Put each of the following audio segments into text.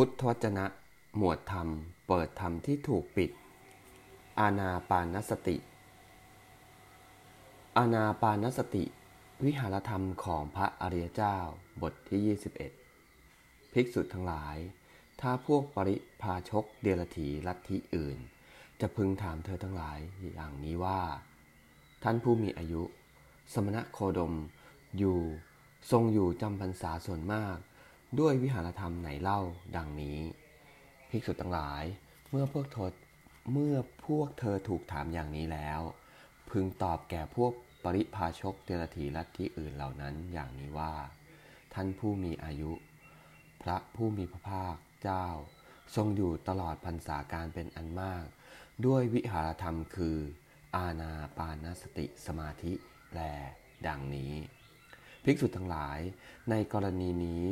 พุทธวจนะ หมวดธรรม เปิดธรรมที่ถูกปิด อาณาปานสติ อาณาปานสติ วิหารธรรมของพระอริยเจ้าบทที่ 21 ภิกษุทั้งหลาย ถ้าพวกปริพาชกเดลถีลัทธิอื่น จะพึงถามเธอทั้งหลายอย่างนี้ว่า ท่านผู้มีอายุ สมณะโคดม อยู่ ทรงอยู่จำพรรษาส่วนมาก ด้วยวิหารธรรมไหนเล่าดังนี้ ภิกษุทั้งหลาย เมื่อพวกทศเมื่อพวกเธอถูกถามอย่างนี้แล้ว พึงตอบแก่พวกปริพาชกเดรถีลัทธิอื่นเหล่านั้นอย่างนี้ว่า ท่านผู้มีอายุ พระผู้มีพระภาคเจ้า ทรงอยู่ตลอดพรรษาการเป็นอันมาก ด้วยวิหารธรรมคือ อาณาปานสติสมาธิแลดังนี้ ภิกษุทั้งหลายในกรณีนี้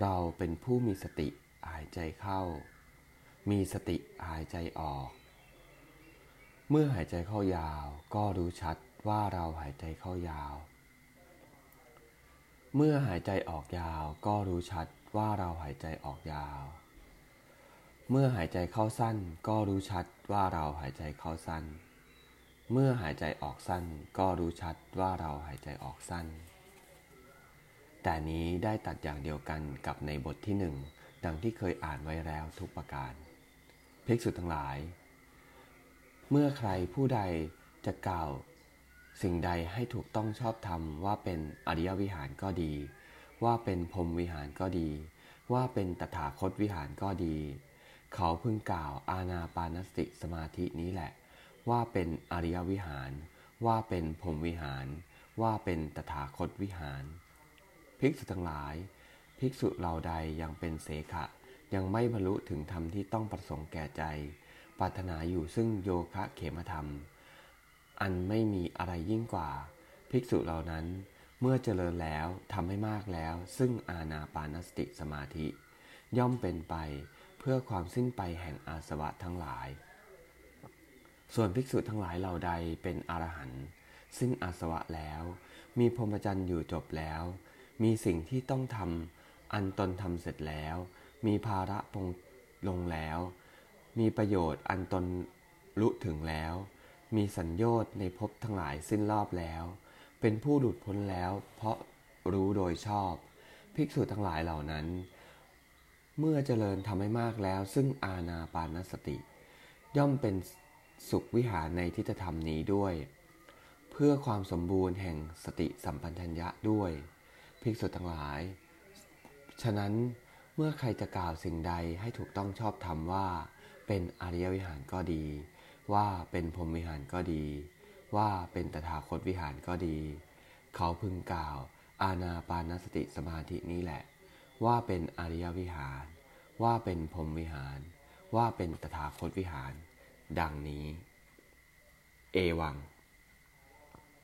เราเป็นผู้มีสติหายใจเข้า มีสติหายใจออก เมื่อหายใจเข้ายาวก็รู้ชัดว่าเราหายใจเข้ายาว เมื่อหายใจออกยาวก็รู้ชัดว่าเราหายใจออกยาว เมื่อหายใจเข้าสั้นก็รู้ชัดว่าเราหายใจเข้าสั้น เมื่อหายใจออกสั้นก็รู้ชัดว่าเราหายใจออกสั้น แต่นี้ได้ตัดอย่างเดียวกันกับในบทที่หนึ่งดังที่เคยอ่านไว้แล้วทุกประการ ภิกษุทั้งหลาย เมื่อใครผู้ใดจะกล่าว สิ่งใดให้ถูกต้องชอบธรรมว่าเป็นอริยวิหารก็ดี ว่าเป็นพรมวิหารก็ดี ว่าเป็นตถาคตวิหารก็ดี เขาพึงกล่าวอาณาปานสติสมาธินี้แหละ ว่าเป็นอริยวิหาร ว่าเป็นพรมวิหาร ว่าเป็นตถาคตวิหาร ภิกษุทั้งหลาย ภิกษุเหล่าใดยังเป็นเสขะ ยังไม่บรรลุถึงธรรมที่ต้องประสงค์แก่ใจ ปรารถนาอยู่ซึ่งโยคะเขมธรรม อันไม่มีอะไรยิ่งกว่า ภิกษุเหล่านั้นเมื่อเจริญแล้วทำให้มากแล้ว ซึ่งอาณาปานสติสมาธิ ย่อมเป็นไปเพื่อความสิ้นไปแห่งอาสวะทั้งหลาย ส่วนภิกษุทั้งหลายเหล่าใดเป็นอรหันต์ซึ่งอาสวะแล้ว มีพรหมจรรย์อยู่จบแล้ว มีสิ่งที่ต้องทำอันตนทำเสร็จแล้ว มีภาระปงลงแล้ว มีประโยชน์อันตนรู้ถึงแล้ว มีสัญญชน์ในภพทั้งหลายสิ้นรอบแล้ว เป็นผู้หลุดพ้นแล้ว เพราะรู้โดยชอบ ภิกษุทั้งหลายเหล่านั้น เมื่อเจริญทำให้มากแล้ว ซึ่งอาณาปานสติ ย่อมเป็นสุขวิหารในทิฏฐธรรมนี้ด้วย เพื่อความสมบูรณ์แห่งสติสัมปัญญะด้วย ภิกษุทั้งหลาย ฉะนั้นเมื่อใครจะกล่าวสิ่งใดให้ถูกต้องชอบธรรมว่า เป็นอริยวิหารก็ดี ว่าเป็นพรหมวิหารก็ดี ว่าเป็นตถาคตวิหารก็ดี เขาพึงกล่าว อาณาปานสติสมาธินี้แหละ ว่าเป็นอริยวิหาร ว่าเป็นพรหมวิหาร ว่าเป็นตถาคตวิหาร ดังนี้ เอวัง